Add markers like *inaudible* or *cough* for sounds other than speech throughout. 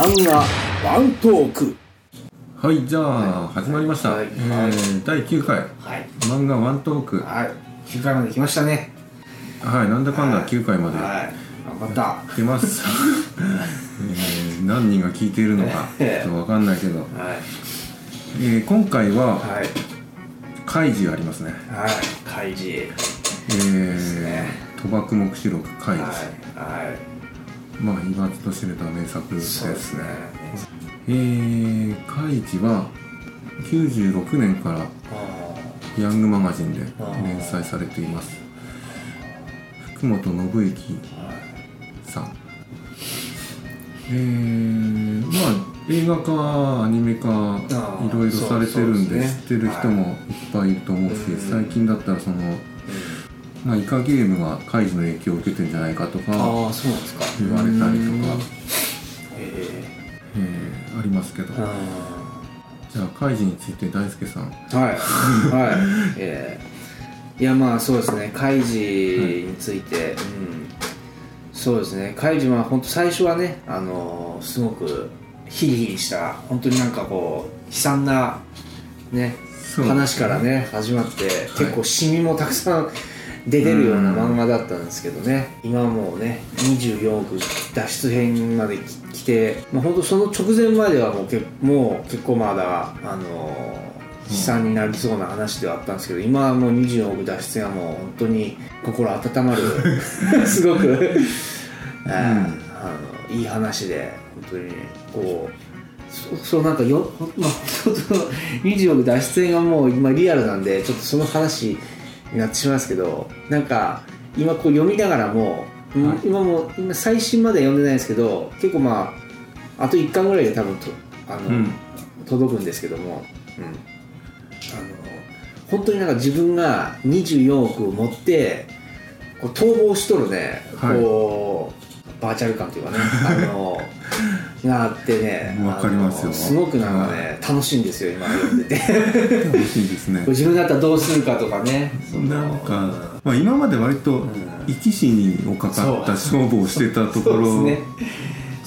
漫画ワントーク。はいじゃあ、始まりました、はいえー第9回。はい。漫画ワントーク。はい。9回まで来ましたね。はいなんだかんだはい。9回まではい。頑張った。来てます、*laughs* えー何人が聞いているのか *laughs* ちょっと分かんないけど、はい。えー今回ははい。開示ありますね。はい。開示えーね。賭博目視録開はい。示、はまあ言わずと知れた名作いですね。ですね。えー、開示は96年からあヤングマガジンで連載されています。福本信之さん。えー、まあ映画化アニメ化ー。いろいろされてるんで知ってる人もいっぱいいると思うし、うん。最近だったらその、まあ、イカゲームがカイジの影響を受けてんじゃないかとか、ああそうなんですか。言われたりとかえーありますけど。えじゃあカイジについて大輔さん。はい。はい。えー。いやまあそうですね。カイジについて、うん。そうですね。カイジは本当最初はねあのーすごくヒリヒリした本当になんかこう悲惨なね。話からね始まって、結構シミもたくさん出てるような漫画だったんですけどね。今はもうね24億脱出編まで来て、まあ、本当その直前まではもうけもう結構まだあのー悲惨になりそうな話ではあったんですけど今はもう24億脱出編はもう本当に心温まる *laughs* すごく、え *laughs* ーあのいい話で本当にこうそそうなんかよ、まあ、ちょっと26脱出演がもう今リアルなんでちょっとその話になってしまいますけどなんか今こう読みながらも、うんはい。今も今最新までは読んでないんですけど結構まああと1巻ぐらいで多分とあの、うん。届くんですけども、うん、あの本当になんか自分が24億を持ってこう逃亡しとるね、はい。こうバーチャル感というかね。あの *laughs* があってねわかりますよ。すごくなんかね、楽しいんですよ今読んでて。楽しいですね。*laughs* 自分だったらどうするかとかね。なんか、まあ、今まで割と生き死にをかかった勝負をしてたところそうですね。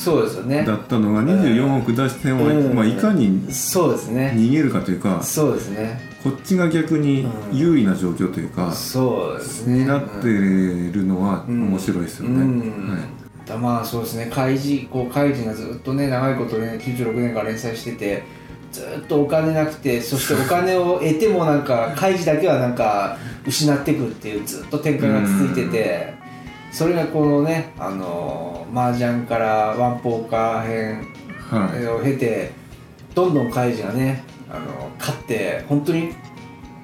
そうですよね。だったのが24億出しても、うん。まあ、いかにそうですね。逃げるかというかそうですね。こっちが逆に優位な状況というか、そうですね。になってるのはうん面白いですよね、うん。はい。だまあそうですね。開示こう開示がずっとね長いことね96年から連載しててずっとお金なくてそしてお金を得てもなんか *laughs* 開示だけはなんか失っていくっていうずっと展開が続いててそれがこのねあの麻雀からワンポーカー編はい。を経てどんどん開示がねあの勝って本当に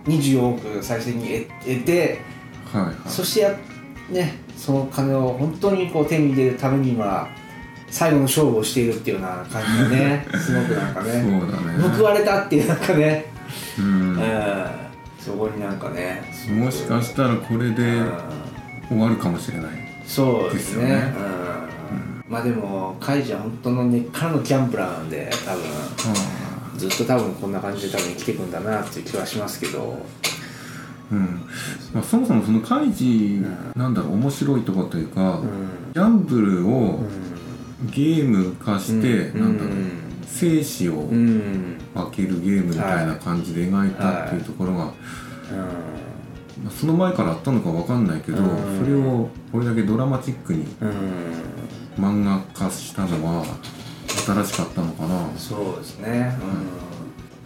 24億最終的に得得てそしてやねその金を本当にこう手に入れるために今最後の勝負をしているっていうような感じがね。*laughs* すごくなんかね。だね。報われたっていうなんかね、うん。うん、そこになんかね。もしかしたらこれでうん。終わるかもしれない。そうですね。うん、まあでもカイジは本当の根っからのギャンブラーなんで多分。はずっと多分こんな感じで多分生きていくんだなっていう気はしますけど。あうん。まあ、そもそもそのカイジなんだろう面白いところというか、うん。ギャンブルをうん。ゲーム化して、うん。なんだろう生死をうん。分けるゲームみたいな感じで描いたっていうところが、まあ、その前からあったのかわかんないけど、うん。それをこれだけドラマチックにうん、うん漫画化したのは新しかったのかな。そうですね、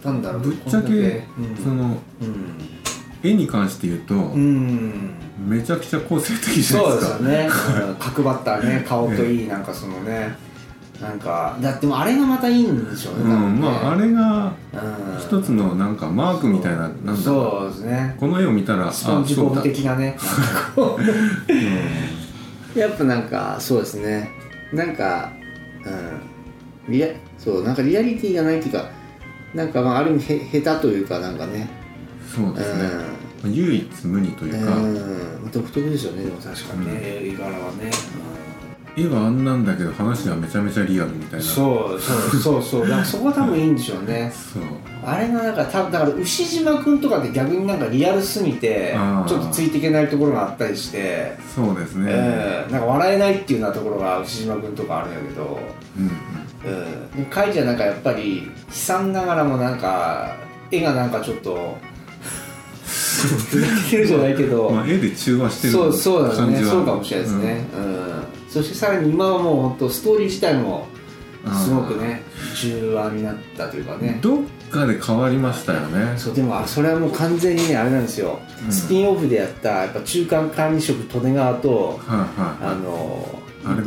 うん、なんだろうぶっちゃけそのうん絵に関して言うと、うん、めちゃくちゃ個性的じゃないそうでかですすよね、うん、角張ったね顔といいなんかそのね。なんかだってもあれがまたいいんでしょうねうんまああれがうん。一つのなんかマークみたいななんそうですね。この絵を見たらあスポンジボブ的なね。*laughs* やっぱなんかそうですね。なんかうん。リアそうなんかリアリティがないっていうかなんかまあある意味へ下手というかなんかねそうですね、唯一無二というか、うん。独特ですよねでも確かに。ね、絵柄はね、絵はあんなんだけど話はめちゃめちゃリアルみたいな。そうそうそうそう。だからそこは多分いいんでしょうね。そう。あれがなんか多分だから牛島君とかって逆になんかリアルすぎてちょっとついていけないところがあったりして、そうですね、えーなんか笑えないっていうようなところが牛島君とかあるんだけど、うんうん。うん、でもカイジはなんかやっぱり悲惨ながらもなんか絵がなんかちょっとふざけてるじゃないけど、まあ、*laughs* 絵で中和してるそうそうなんです感じは。ねそうかもしれないですね、うん。そしてさらに今はもう本当ストーリー自体もすごくね中和になったというかね。どっかで変わりましたよね。そうでもあそれはもう完全にねあれなんですよ、うん。スピンオフでやったやっぱ中間管理職利根川とはいはいあの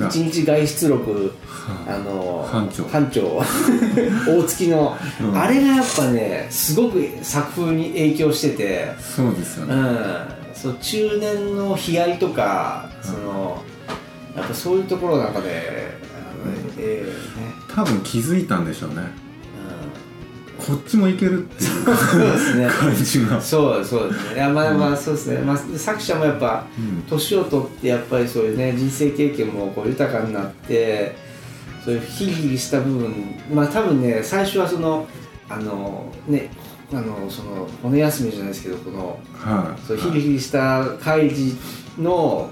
一日外出録はあ。の班長。班長。*laughs* 大月の、うん。あれがやっぱねすごく作風に影響してて。そうですよね、うん。そう中年の悲哀とかそのやっぱそういうところなんかで、あのええね。多分気づいたんでしょうね。うんこっちもいけるっていうそうですね。感じが、そうそうですね。いやまあまあそうですね、まあ、作者もやっぱうん。年を取ってやっぱりそういうね人生経験もこう豊かになってそういうヒリヒリした部分まあ多分ね最初はそのあのねあのその骨休みじゃないですけどこのはい。そうヒリヒリした開示の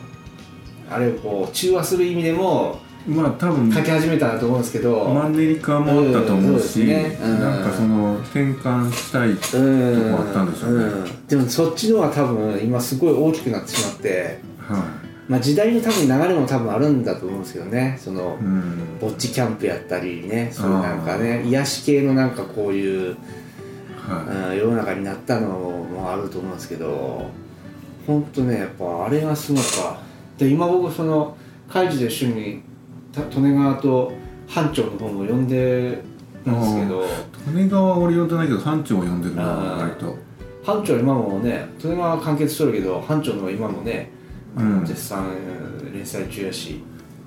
あれをこう中和する意味でもまあ多分書き始めたなと思うんですけど、マンネリ化もあったと思うし、うんね。うん。なんかその転換したいうんとこあったんでしょうね。うん。でもそっちのは多分今すごい大きくなってしまって、はまあ、時代の多分流れも多分あるんだと思うんですけどね。そのい、うん。ぼっちキャンプやったりね。そういうなんかね癒し系のなんかこういう、はうん世の中になったのもあると思うんですけど。本当ねやっぱあれがすごかで今僕その海事で一緒にた利根川と班長の方も呼んでたんですけど。い、利根川は俺呼んでないけど班長を呼んでるな割と。班長は今もね利根川は完結しとるけど班長の今もね、うん。絶賛連載中やし、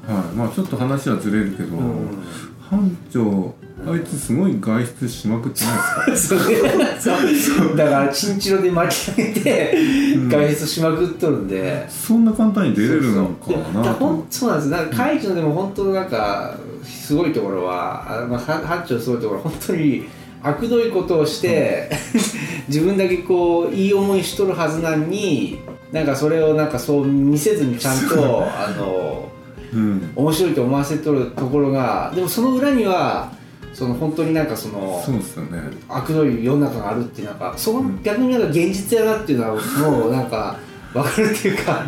はい。まあちょっと話はずれるけど、うん。班長あいつすごい外出しまくってないですか？*laughs* だからチンチロで巻き上げてうん。外出しまくっとるんで、そんな簡単に出れるのかなそうなんです。なんか海事のでも本当なんかすごいところはあ、まあ、は班長すごいところは本当に悪どいことをして *laughs* 自分だけこういい思いしとるはずなのになんかそれをなんかそう見せずにちゃんとあのうん。面白いと思わせとるところがでもその裏にはその本当になんかそのそうっすよね。悪どい世の中があるっていうなんかそのうん。逆になんか現実やなっていうのはもうなんか分かるっていうか、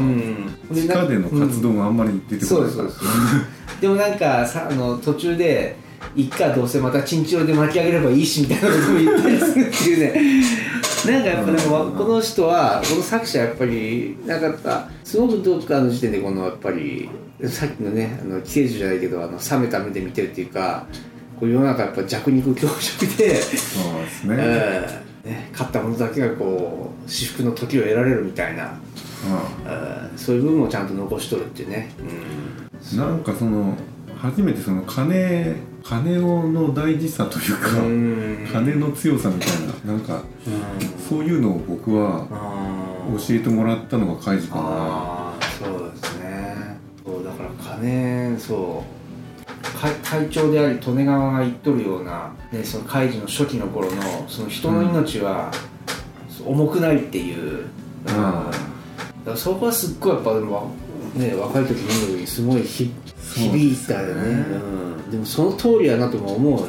うん、地下での活動があんまり出てこないから、そうですそう。ですでもなんかさあの途中でいっかどうせまたチンチロで巻き上げればいいしみたいなことも言ったりするっていうねなんかやっぱでもこの人はこの作者やっぱりなんかっぱすごくどっかの時点でこのやっぱりさっきのねあの寄生獣じゃないけどあの冷めた目で見てるっていうかこう世の中やっぱ弱肉強食で、そうですね、ええね、勝った者だけがこう至福の時を得られるみたいな、あええそういう部分をちゃんと残しとるっていうね、うんなんかその初めてその金金をの大事さというか、うん。金の強さみたいななんかうん。そういうのを僕は教えてもらったのがカイジかな。そうですね。そうだから金そう。会会長であり利根川が言っとるような、ね、その海事の初期の頃のその人の命は重くないっていう、うんあだからそこはすっごいやっぱでも、ね、若い時に見る時にすごい響いですよねたよね。うん、でもその通りやなとも思う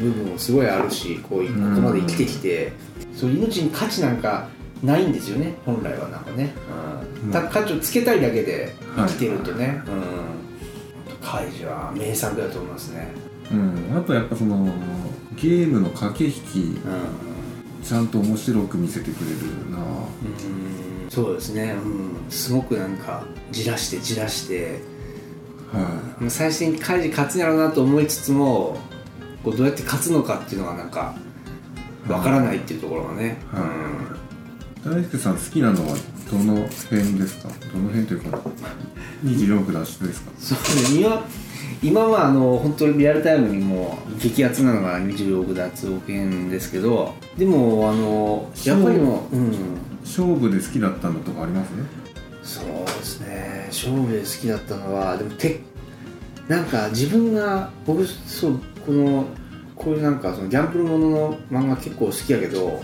部分もすごいあるしこうここうんまで生きてきて、そう命に価値なんかないんですよね本来はなんかね、うん。うんた価値をつけたいだけではい。生きてるとね、うん、カイジは名作だと思いますね、うん。あとやっぱそのゲームの駆け引きうん。ちゃんと面白く見せてくれるな。うん。そうですね、うん、すごくなんかじらしてじらしてはまあ最終的にカイジ勝つんやろうなと思いつつもこうどうやって勝つのかっていうのがなんかわからないっていうところがね、はいい大輔さん好きなのはどの辺ですか？どの辺というか24区脱出ですか？そうね。今今はあの本当にリアルタイムにもう激アツなのが24億脱億円ですけどでもあのやっぱりもう、うん、勝負で好きだったのとかあります？ねそうですね。勝負で好きだったのはでもてなんか自分が僕そうこのこういうなんかそのギャンブルものの漫画結構好きやけどは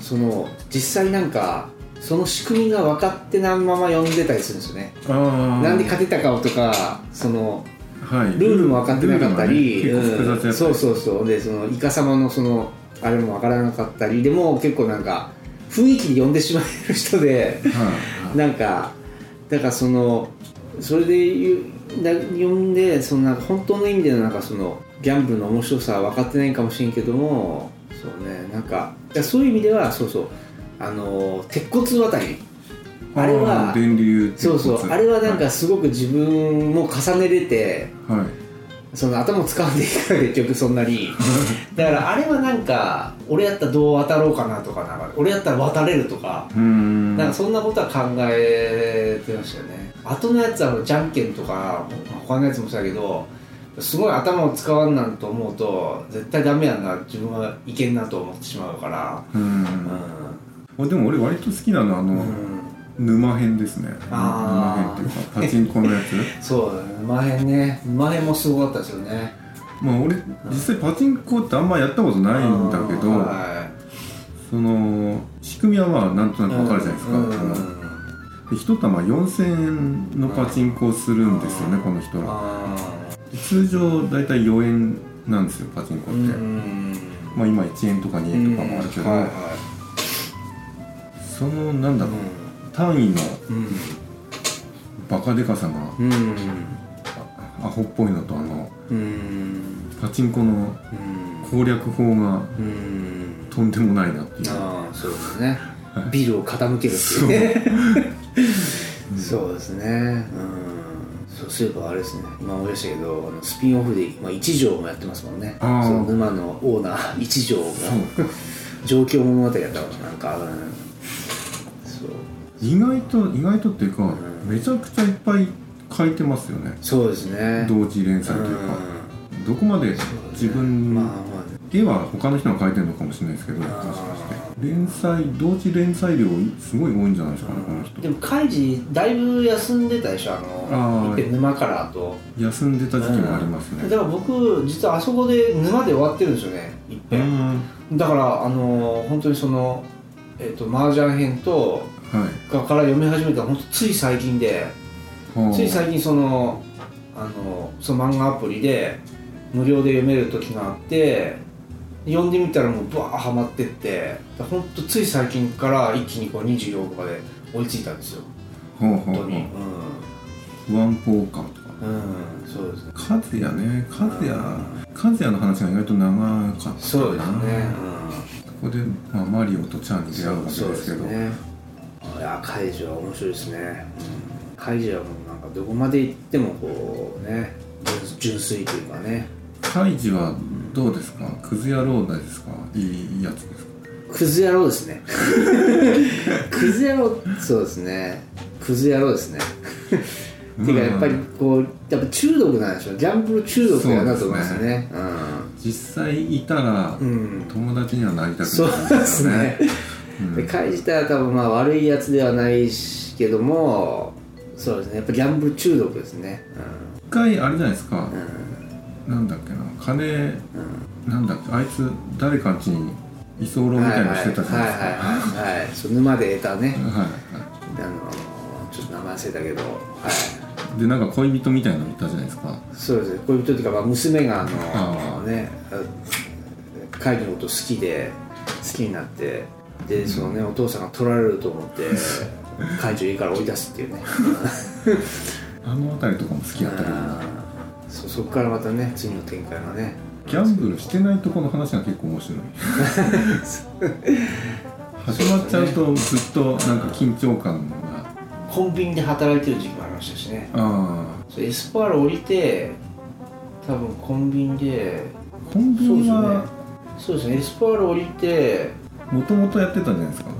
その実際なんかその仕組みが分かってないまま読んでたりするんですよね。なんで勝てたかとかそのはい。ルールも分かってなかったり、そうそうそう。でそのイカ様のそのあれも分からなかったり。でも結構なんか雰囲気で呼んでしまえる人ではいなんかだからそのそれで言うだ呼んでそのなんか本当の意味でのなんかそのギャンブルの面白さは分かってないかもしれんけどもそうねなんかそういう意味ではそうそうあの鉄骨渡り。あれはー電流そうそうあれはなんかすごく自分も重ねれてはい、はいその頭使わんでいいから結局そんなに。*laughs* だからあれはなんか俺やったらどう渡ろうかなとかな。んか俺やったら渡れるとか。ん。なんかそんなことは考えてましたよね。後のやつはじゃんけんとかまあ他のやつもそうだけどすごい頭を使わんなんと思うと絶対ダメやな。自分はいけんなと思ってしまうから。うーん。うでも俺割と好きなのはあの、沼編ですね。沼編っていうかパチンコのやつ。*laughs* そうだね。馬編ね。馬編もすごかったですよね。まあ俺実際パチンコってあんまやったことないんだけど、はその仕組みはまあなんといなくわかるじゃないですか、うん。で一玉4000円のパチンコをするんですよね、この人は。通常大体4円なんですよパチンコって、まあ今1円とか2円とかもあるけど、はいはい。そのなんだろう、単位のうん。バカでかさがうん。アホっぽいのとあのうん。パチンコのうん。攻略法がうん。とんでもないなっていう。ああそうですねビルを傾けるっていうね。そう。*laughs* ですね。うん。そうすればあれですね。今思い出したけどあのスピンオフで、まあ、一条もやってますもんね。その沼のオーナー一条が。状況物語やったわなんか意外と意外とっていうか、ん。めちゃくちゃいっぱい書いてますよね。そうですね。同時連載というか、どこまで自分、まあま絵は他の人が描いてるのかもしれないですけどもしかして連載同時連載量すごい多いんじゃないですかねこの人。あでもカイジだいぶ休んでたでしょあのあ沼からと。休んでた時期もありますね。だから僕実はあそこで沼で終わってるんですよねいっうぺん。ん。だからあの本当にそのえっ、と麻雀編とはいがから読み始めたの本当つい最近ではあつい最近そのあのその漫画アプリで無料で読める時があって読んでみたらもうバーハマってって本当つい最近から一気にこう24まで追いついたんですよ。ほうほうほ本当に。うワンポーカーとか。うん、うん、そうですね。和也ね。和也和也の話が意外と長かったそうですね、ここで、まあ、マリオとチャンうん、に出会うわけですそうけどですね。いやカイジは面白いですね、うん、カイジはもうなんかどこまで行ってもこうね純純粋というかね。カイジはどうですか？クズ野郎ですか？いいやつですか？クズ野郎ですね。*laughs* クズ野郎そうですね。クズ野郎ですね。ていうかやっぱりこうやっぱ中毒なんでしょう。ギャンブル中毒だなと思いますね。実際いたらうん、うん、友達にはなりたくそうないですね。うんでカイ自体は多分まあ悪いやつではないしけどもそうですね。やっぱギャンブル中毒ですね。一回あれじゃないですか。うん、うんなんだっけな。金なんだっけ。あいつ誰かんちに居候みたいなのしてたじゃないですか。はいはい。はいはいはい。そう沼で得たね。*laughs* はいはあのちょっと名前忘れたけど。はい。いでなんか恋人みたいなのいたじゃないですか。そうですね。恋人っていうか、まあ、娘があのあー。ね会議のこと好きで好きになってでそのねお父さんが取られると思って *laughs* 会長家から追い出すっていうね。*laughs* あの辺りとかも好きだったけどそうそこからまたね次の展開がね。ギャンブルしてないとこの話が結構面白い。*laughs* 始まっちゃうとずっとなんか緊張感が。コンビニで働いてる時期もありましたしね。あそうエスポワール降りて多分コンビニで。あコンビニはそうですね。エスポワール降りてもともとやってたんじゃないですか？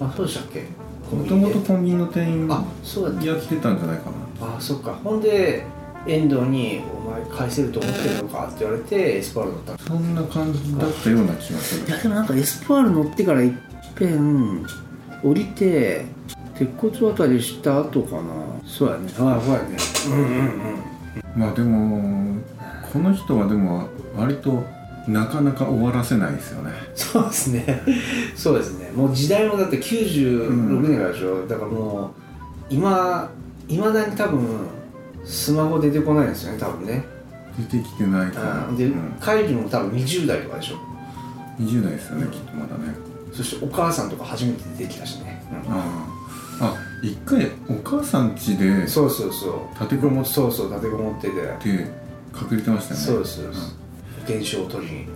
あそうでしたっけ？もともとコンビニの店員あそうだやってたんじゃないかな。あそっか。ほんで遠藤に「お前返せると思ってるのか?」って言われてエスポワール乗った。そんな感じだったような気がする。いやでもなんかエスポワール乗ってからいっぺん降りて鉄骨渡りした後かな。そうやね。はいそうやね。うんうんうん。まあでもこの人はでも割となかなか終わらせないですよね。そうですね。*laughs* そうですね。もう時代もだって96年からでしょ、だからもう今いまだに多分スマホ出てこないですよね多分ね。出てきてないから、で、うん、カイジも多分20代とかでしょ。20代ですよねきっとまだね。そしてお母さんとか初めて出てきたしね、うん。あああ一回お母さん家でそうそうそう。立てこもっそうそう立てこもってて、て隠れてましたよね。そうですそう。です保険証を取りに。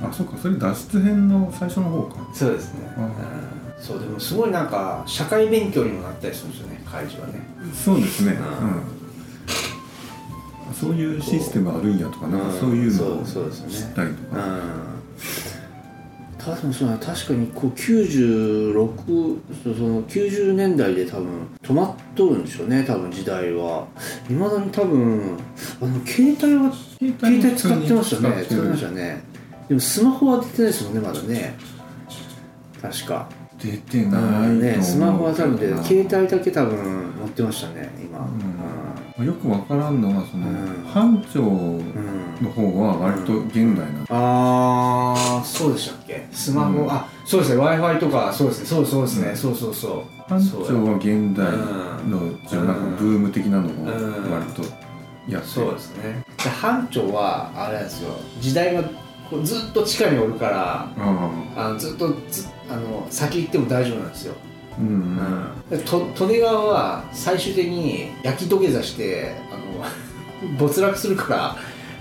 あそうかそれ脱出編の最初の方か。そうですね、そうでもすごいなんか社会勉強にもなったりするんですよねカイジはね。そうですね、ううん、そういうシステムあるんやとかなんかそういうのを知ったりとか、うん多分そう確かにこう96そその90年代で多分止まっとるんでしょうね多分時代は。いまだに多分あの携帯は携携帯使ってましたね。使ってましたね。でもスマホは出てないですもんねまだね。確か。出てうな。いねスマホは多分でな携帯だけ多分持ってましたね今。うんよくわからんのはその、うん。班長うん、うんの方は割と現代な、ああそうでしたっけ？スマホ、うん。あそうですね。w i f i とかそうですね。そうそうですね、うん。そうそうそう。班そう長は現代の、じゃあなんかブーム的なのをん。割とやって。そうですね。で班長はあれですよ。時代がずっと地下におるからああのずっとずあの先行っても大丈夫なんですよ、あうん、でと利根川は最終的に焼き土下座してあの *laughs* 没落するから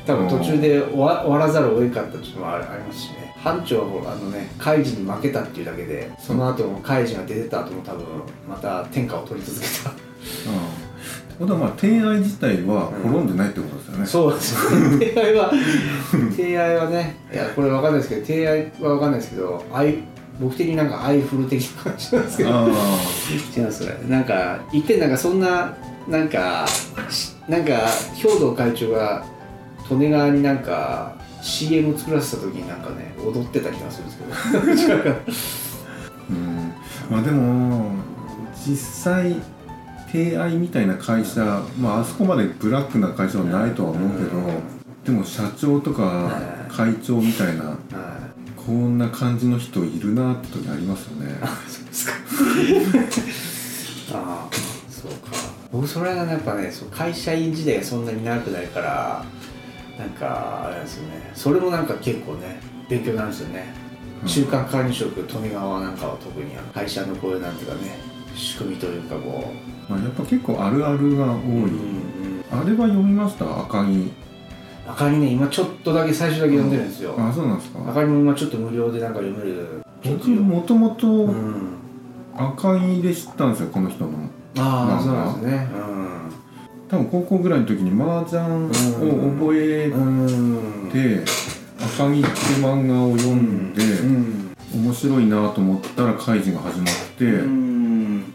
多分途中で終わ終わらざるを得なかったっていうのもありますしね。班長はあのねカイジに負けたっていうだけでその後もカイジが出てた後も多分また天下を取り続けた。ああただまあ提愛自体は滅んでないってことですよね、そうですね。提愛は提愛はねいやこれわかんないですけど提愛はわかんないですけどアイ僕的になんかアイフル的な感じなんですけど。あ違うそれなんかいっぺんなんかそんななんかしなんか兵藤会長が利根川になんか CM 作らせた時になんかね踊ってた気がするんですけど。違 *laughs* うん。まあでも実際提愛みたいな会社まああそこまでブラックな会社はないとは思うけど、うん。でも社長とかうん会長みたいなはいこんな感じの人いるなって時ありますよね。そうですか。ああそうか。僕それがねやっぱねそう会社員時代がそんなに長くないからなんかあれですよね。それもなんか結構ね勉強になるんですよね。うん。中間管理職富川なんかは特に会社のこういうなんていうかね仕組みというかこまあ、やっぱ結構あるあるが多う、い、うんうん、あれは読みました？赤木赤にね今ちょっとだけ最初だけ読んでるんですよ、あそうなんですか？赤にも今ちょっと無料でなんか読める。僕もともとうん。赤木で知ったんですよこの人の。ああそうなんですね。多分高校ぐらいの時に麻雀を覚えうんうん。て赤木って漫画を読んで、うん。面白いなと思ったら怪人が始まって、うん。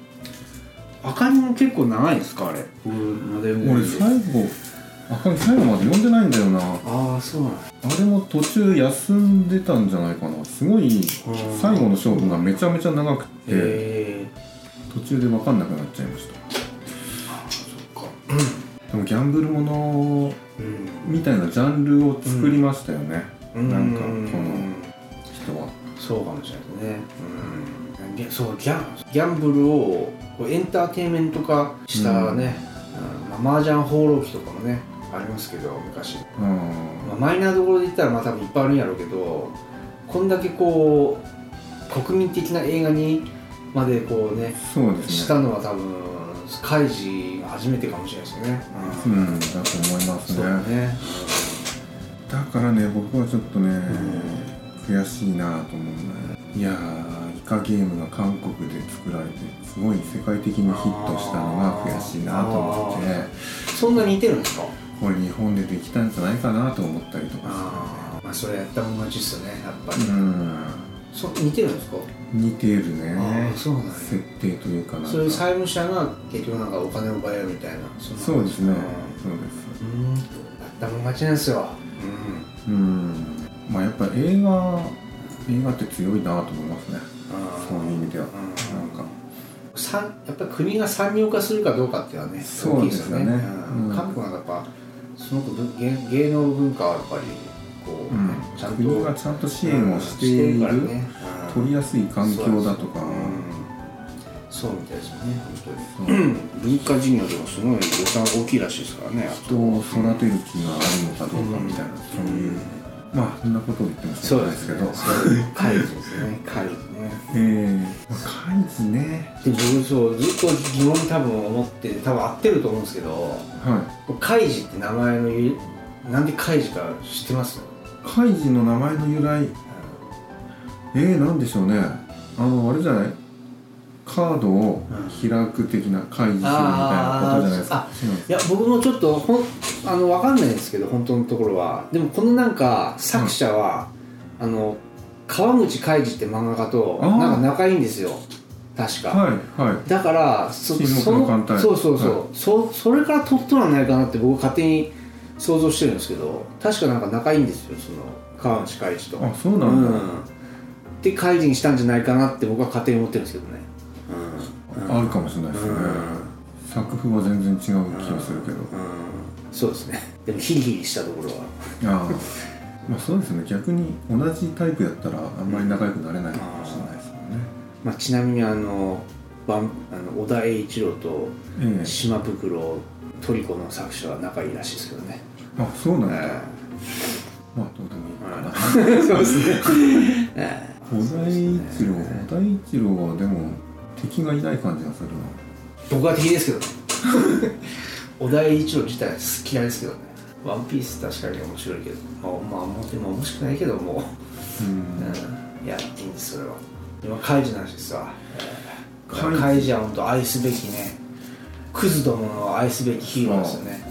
赤にも結構長いですかあれ？俺最後赤木最後まで読んでないんだよな。ああそうなんあれも途中休んでたんじゃないかな。すごい最後の勝負がめちゃめちゃ長くて。途中で分かんなくなっちゃいました。そっか。でもギャンブルものうん。みたいなジャンルを作りましたよね、なんかこのうん人は。そうかもしれないですね。うん。ギャそうギャンギャンブルをエンターテインメント化したね、うん。まあ、麻雀放浪記とかもねありますけど昔、うん。まあ、マイナーどころで言ったらまあ多分いっぱいあるんやろうけどこんだけこう国民的な映画にまでこうねそうですね。したのは多分カイジが初めてかもしれないですよね、うん。だと思いますそうねだね、だからね僕はちょっとね、悔しいなと思うね。いやーイカゲームが韓国で作られてすごい世界的にヒットしたのが悔しいなと思って。そんな似てるんですか？これ日本でできたんじゃないかなと思ったりとかああまあそれやったもん勝ちっすよねやっぱり、うん。そ似てるんですか？似てるね。そうなんや。設定というかなそういう債務者が結局なんかお金を奪えるみたいなそうですね。そううんやったもん勝ちなんですよ。ですうん。まあやっぱ映画映画って強いなと思いますね。そういう意味では。うん。なんか。やっぱり国が産業化するかどうかっていうのはねそう大きいですよね。うん。うん。韓国なんかやっぱすごく文芸芸能文化はやっぱりこう、うん。ちゃんと国がちゃんと支援をしているうんね。うん。取りやすい環境だとか。うんそそうみたいですよね本当に。文化事業でもすごい予算大きいらしいですからねあ人を育てる気があるのかどうかみたいな、そういうまあそんなことを言ってもしょうですけど会議ですね。会議ね。ええ。まあ会議ね。で僕そうずっと疑問に多分思って多分合ってると思うんですけどはカイジって名前の由なんでカイジか知ってます？い会議の名前の由来？えー、なんでしょうね。あのあれじゃない？カードを開く的な会議するみたいなことじゃないですか、いや僕もちょっとほんあの分かんないんですけど本当のところは。でもこのなんか作者は、あの川口海二って漫画家となんか仲いいんですよ。確か、はいはい。だからそのそうそうそう、はそそれから取っとらないかなって僕勝手に想像してるんですけど確かなんか仲いいんですよその川口海二と。あそうなんだ、うん。で開示にしたんじゃないかなって僕は勝手に思ってるんですけどね。うんあるかもしれないですね、作風は全然違う気がするけど、うん。そうですね。でもヒリヒリしたところは。ああ。まあそうですね。逆に同じタイプやったらあんまり仲良くなれないかもしれないですよね、まあ、ちなみにあのバンあの小田栄一郎とええ。島袋トリコの作者は仲いいらしいですけどね、あそうなんだ、えまあどうでもいいかな、え *laughs* そうですね、え *laughs* え小田栄一郎小田栄一郎はでも敵がいない感じがするな。僕は敵ですけどね。小田栄一郎自体は嫌いですけどね。ワンピース確かに面白いけど。まあまあもうでも面白くないけども。う、うん。うん、いやいいんですそれは。今カイジの話ですわ、ええカイジは本当愛すべきね。クズどもの愛すべきヒーローですよね、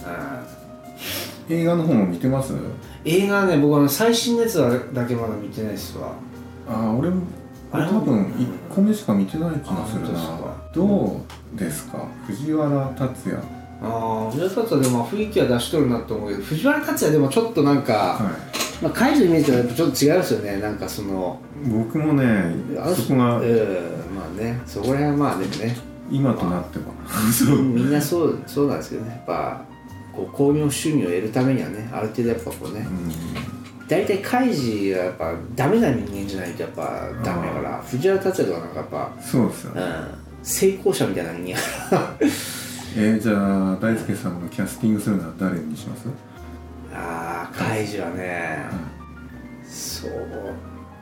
うん。映画の方も見てます？映画はね僕は最新のやつはだけまだ見てないですわ。ああ俺もあれ多分1個目しか見てない気がするな。どうですか？藤原竜也。ああ藤原竜也でも雰囲気は出しとるなと思うけど藤原竜也でもちょっとなんか、はまあ、カイジのイメージとはちょっと違いますよね。なんかそのい僕もねそこがええまあねそこら辺はまあでもね。今となっては。みんなそうそうなんですけどね。やっぱこう興行収入を得るためにはねある程度やっぱこうねうん大体カイジはやっぱダメな人間じゃないとやっぱダメだから藤原竜也とかなんかやっぱそうですよね。うん成功者みたいな人間えー、じゃあ大輔さんがキャスティングするなら誰にします？ああカイジはね、そう。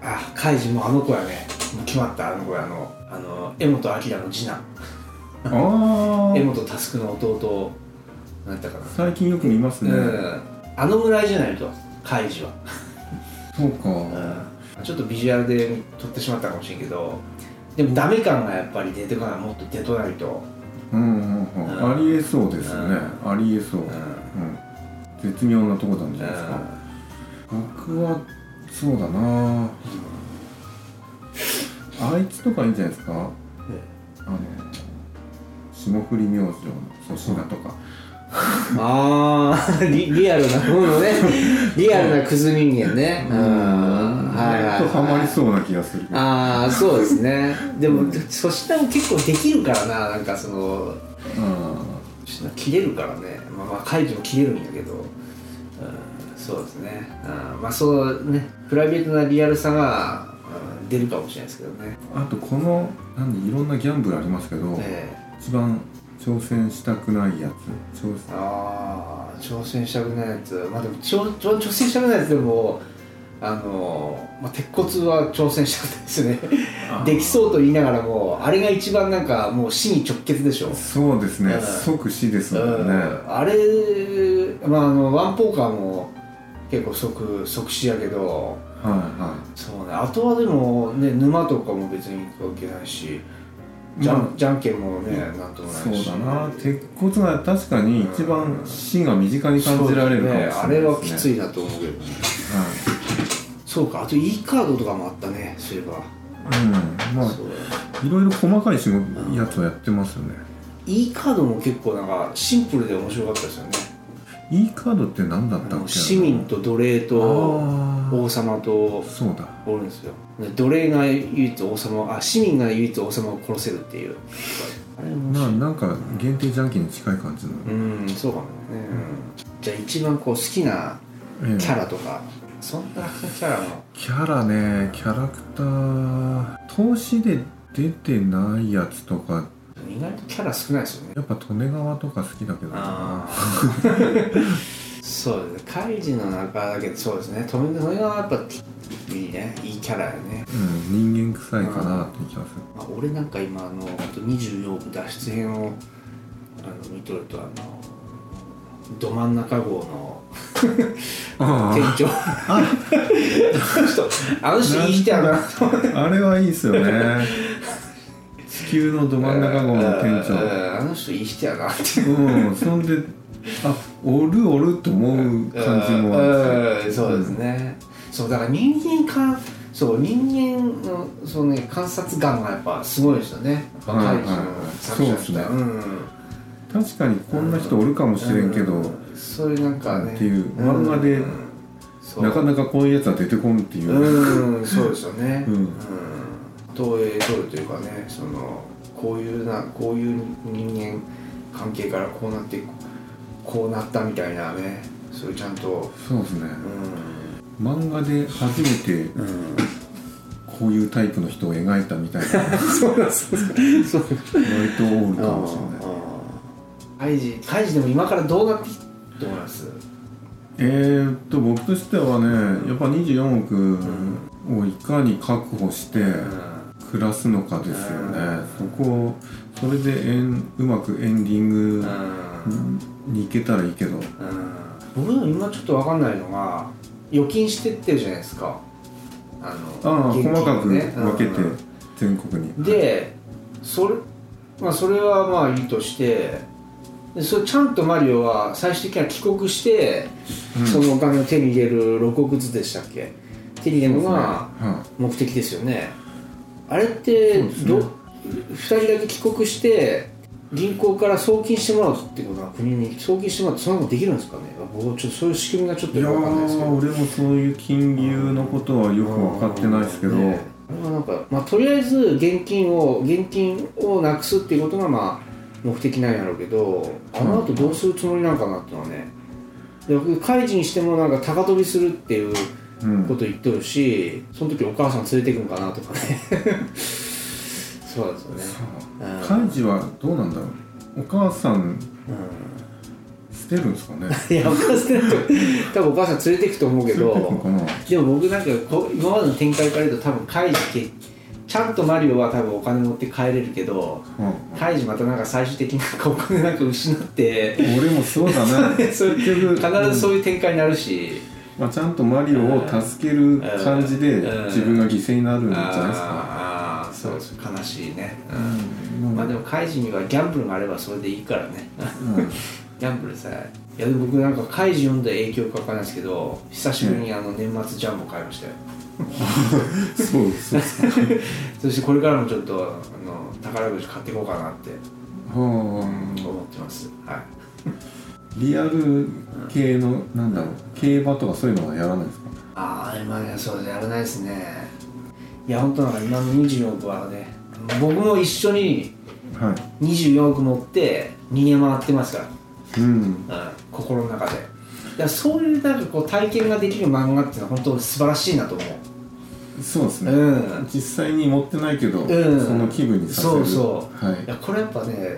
あカイジもうあの子やね。もう決まったあの子やあのあの江本明の次男。ああ *laughs* 江本佑の弟なんだったか最近よく見ますな、ね、うん。あのぐらいじゃないとカイジは、そうか、うん、ちょっとビジュアルで撮ってしまったかもしれんけどでもダメ感がやっぱり出てこないもっと出とないと、うんうんうん。うん。ありえそうですね、ありえそう、うん。うん。絶妙なとこなんじゃないですか、僕はそうだな。あいつとかいいんじゃないですか？あの霜降り明星の粗品とか、*laughs* ああリリアルなものね。*laughs* リアルなクズ人間ね。うん。はいはい、とハマりはい、そうな気がする。ああそうですね。でも粗品も結構できるからな。なんかそのうん切れるからね。まあまあ怪獣も切れるんやけど、うん、そうですね、うん、まあそうね。プライベートなリアルさが、うん、出るかもしれないですけどね。あとこのなんでいろんなギャンブルありますけど、ええ。一番挑戦したくないやつ。挑戦。ああ挑戦したくないやつ。まあでも挑挑挑戦したくないやつでもあのまあ鉄骨は挑戦したくないですね。できそうと言いながらもあれが一番なんかもう死に直結でしょ。そうですね、うん。即死ですもんね、うん。あれまああのワンポーカーも結構即即死やけど。はいはそうね。あとはでもね沼とかも別に関係ないしじゃん,、まあじゃんけんもねなんともないし。いそうだな。鉄骨が確かに一番死が身近に感じられるかもしれないね。あれはきついなと思うけどね。はそうかあと E カードとかもあったねそういえば。い、うん。まあいろいろ細かい仕事やつはやってますよね。E カードも結構なんかシンプルで面白かったですよね E カードって何だったっけ？市民と奴隷と王様とそうだ。おるんですよ。で奴隷が唯一王様あ市民が唯一王様を殺せるっていう。あれ面まあなんか限定ジャンキーに近い感じの、うんそうかもね、じゃあ一番こう好きなええ。キャラとか、そんなキャラの？キャラねキャラクター。投資で出てないやつとか意外とキャラ少ないですよね。やっぱ利根川とか好きだけどな。あ *laughs* そうですね。カイジの中だけどそうですね。トメトメはやっぱいいね。いいキャラやね、うん人間臭いかなって気がする。まあ、俺なんか今あのあと24億脱出編をあの見とるとあのど真ん中号のあ店長。あ *laughs* の人あの人いい人やなあれはいいっすよね *laughs* 地球のど真ん中号の店うん長あの人いい人やなって。うんそんであおるおると思う感じもあるうんそうですね、そうだから人間かそう人間のその、ね、観察眼がやっぱすごいですよね。やっぱはいはい怪獣の作者の人そうですねん。確かにこんな人おるかもしれんけど、うん。そういうなんかね。っていう漫画でなかなかこういうやつは出てこんっていう、うんそうですよね。うん投影取るというかねそのこういうなこういう人間関係からこうなってこうなったみたいなねそれちゃんとそうですね。う漫画で初めてん、うん、こういうタイプの人を描いたみたいな *laughs* そうなんそうそう。割とおるかもしれない。カイジカイジでも今からどうなっていくと思います？えー、っと僕としてはねやっぱ24億をいかに確保して暮らすのかですよね。そこをそれでエンうまくエンディングに行けたらいいけど。僕でも今ちょっと分かんないのが預金してってるじゃないですか。あのああ現金細かく分けてうん。全国に。でそれまあそれはまあいいとしてでそれちゃんとマリオは最終的には帰国して、うん。そのお金を手に入れる6億ずつでしたっけ？手に入れるのがは目的ですよねあれってそうですね。ど、2人だけ帰国して銀行から送金してもらうってことは国に送金してもらってそのことできるんですかね？僕ちょっとそういう仕組みがちょっとよくわかんないですけど。ー俺もそういう金融のことはよく分かってないですけど、ねあれはなんか、まあ、とりあえず現金を現金をなくすっていうことがまあ目的なんやろうけどあの後どうするつもりなんかなっていうのはね。で僕開示にしてもなんか高飛びするっていううんこと言っとるしその時お母さん連れてくんかなとかね。*laughs* そうですよね。う。ん。カイジはどうなんだろう？お母さん捨てるんですかね？*laughs* いやお母さん多分お母さん連れてくと思うけどでも僕なんかこう今までの展開から言うと多分カイジちゃんとマリオは多分お金持って帰れるけどうん。カイジまたなんか最終的になんかお金なんか失って俺もそうだね必ずそういう展開になるし、まあ、ちゃんとマリオを助ける感じでうん。自分が犠牲になるんじゃないですか、そうです悲しいね、うん。まあでもカイジにはギャンブルがあればそれでいいからね。うん。ギャンブルさえ。いやでも僕なんかカイジ読んだ影響かわかんないですけど久しぶりにあの年末ジャンボ買いましたよ、*laughs* そうそう *laughs* そしてこれからもちょっとあの宝くじ買っていこうかなっては思ってます。はい。あリアル系のなんだろう競馬とかそういうのはやらないですか？ああ今ねそうやらないですね。いや本当なんか今の24億はね僕も一緒にはい。24億持って2年回ってますから、うん。うん、心の中で。だからそういうなんかこう体験ができる漫画っていうのは本当素晴らしいなと思う。そうですね、うん。実際に持ってないけど、うん。その気分にさせる。そうそう。はい。いやこれやっぱねやっ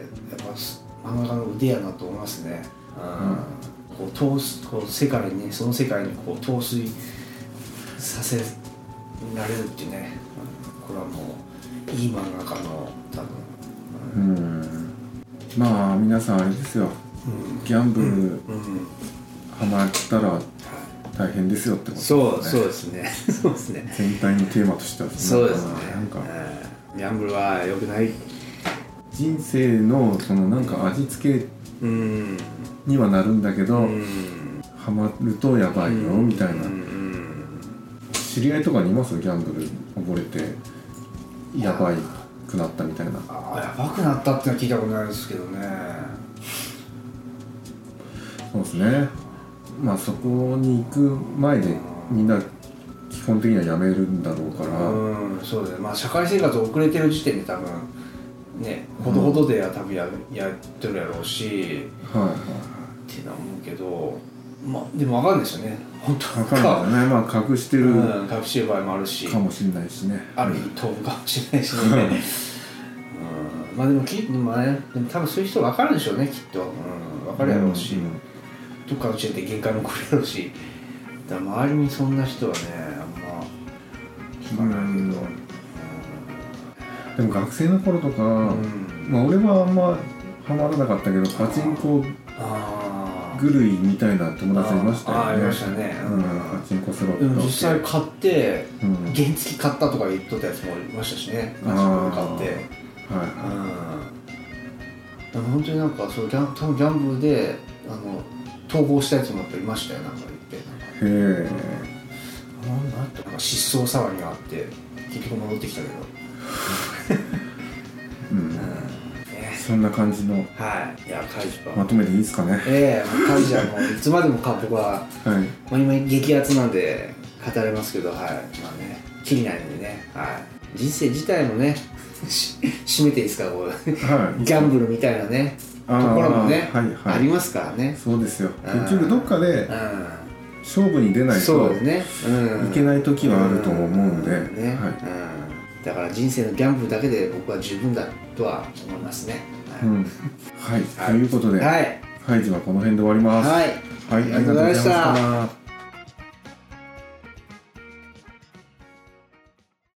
ぱ漫画家の腕やなと思いますね、うん。こう通すこう世界にねその世界にこう陶酔させられるっていうね。うんこれはもういい漫画家の多分。うん。まあ皆さんあれですよ。うん。ギャンブルうん、うんハマったら大変ですよってことそうそううですね。*laughs* そうですね。全体のテーマとしてはそうですね。なんか。うん。ギャンブルは良くない。人生のそのなんか味付けうんにはなるんだけど、うん。ハマるとやばいよみたいな、知り合いとかにいます？ギャンブル溺れてやばいくなったみたいな。あやばくなったってのは聞いたことないですけどね。そうですね。まあそこに行く前でみんな基本的にはやめるんだろうから、うんそうですねまあ社会生活遅れてる時点で多分ねほどほどでは多分ややってるやろうし。はいはいっていうのは思うけどまあでも分かんないですよね。本当分かんないよね。まあ隠してるうん隠してる場合もあるし。かもしれないしね。ある日飛ぶかもしれないしね。*laughs* まあでもき、まあね、でも多分そういう人分かるでしょうねきっと、うん、分かるやろうし、うんどっかの時点で限界も来るやろうし。だ周りにそんな人はねあんま聞かないけど。でも学生の頃とか、うん、まあ俺はあんまハマらなかったけどパチンコああ狂いみたいな友達いましたよね。あーありましたね。うん、パチンコスロット。でも実際買ってうん。原付き買ったとか言っとったやつもいましたしね。あーガチンコ買って。はうん。でも本当になんかそうギャン多分ギャンブルであの逃亡したやつもやっぱいましたよなんか言ってへえなんなんとか失踪騒ぎがあって結局戻ってきたけどそんな感じのはい。いやカイジはまとめでいいですかね。ええもうカイジはもういつまでもか僕ははい。まあ、今激アツなんで語れますけどはい。まあねきりないのでねはい。人生自体もねし締めていいですかこう。はい。ギャンブルみたいなねところもね、はいはい。ありますからね。そうですよ。うん。結局どっかでう勝負に出ないん。そうとですね、うん、いけない時はあると思うんで。ね、はい。うん、だから人生のギャンブルだけで僕は十分だとは思いますねうん。はい。ということではい。ハイジはこの辺で終わります。はい。はい。ありがとうございました。ありがとうございました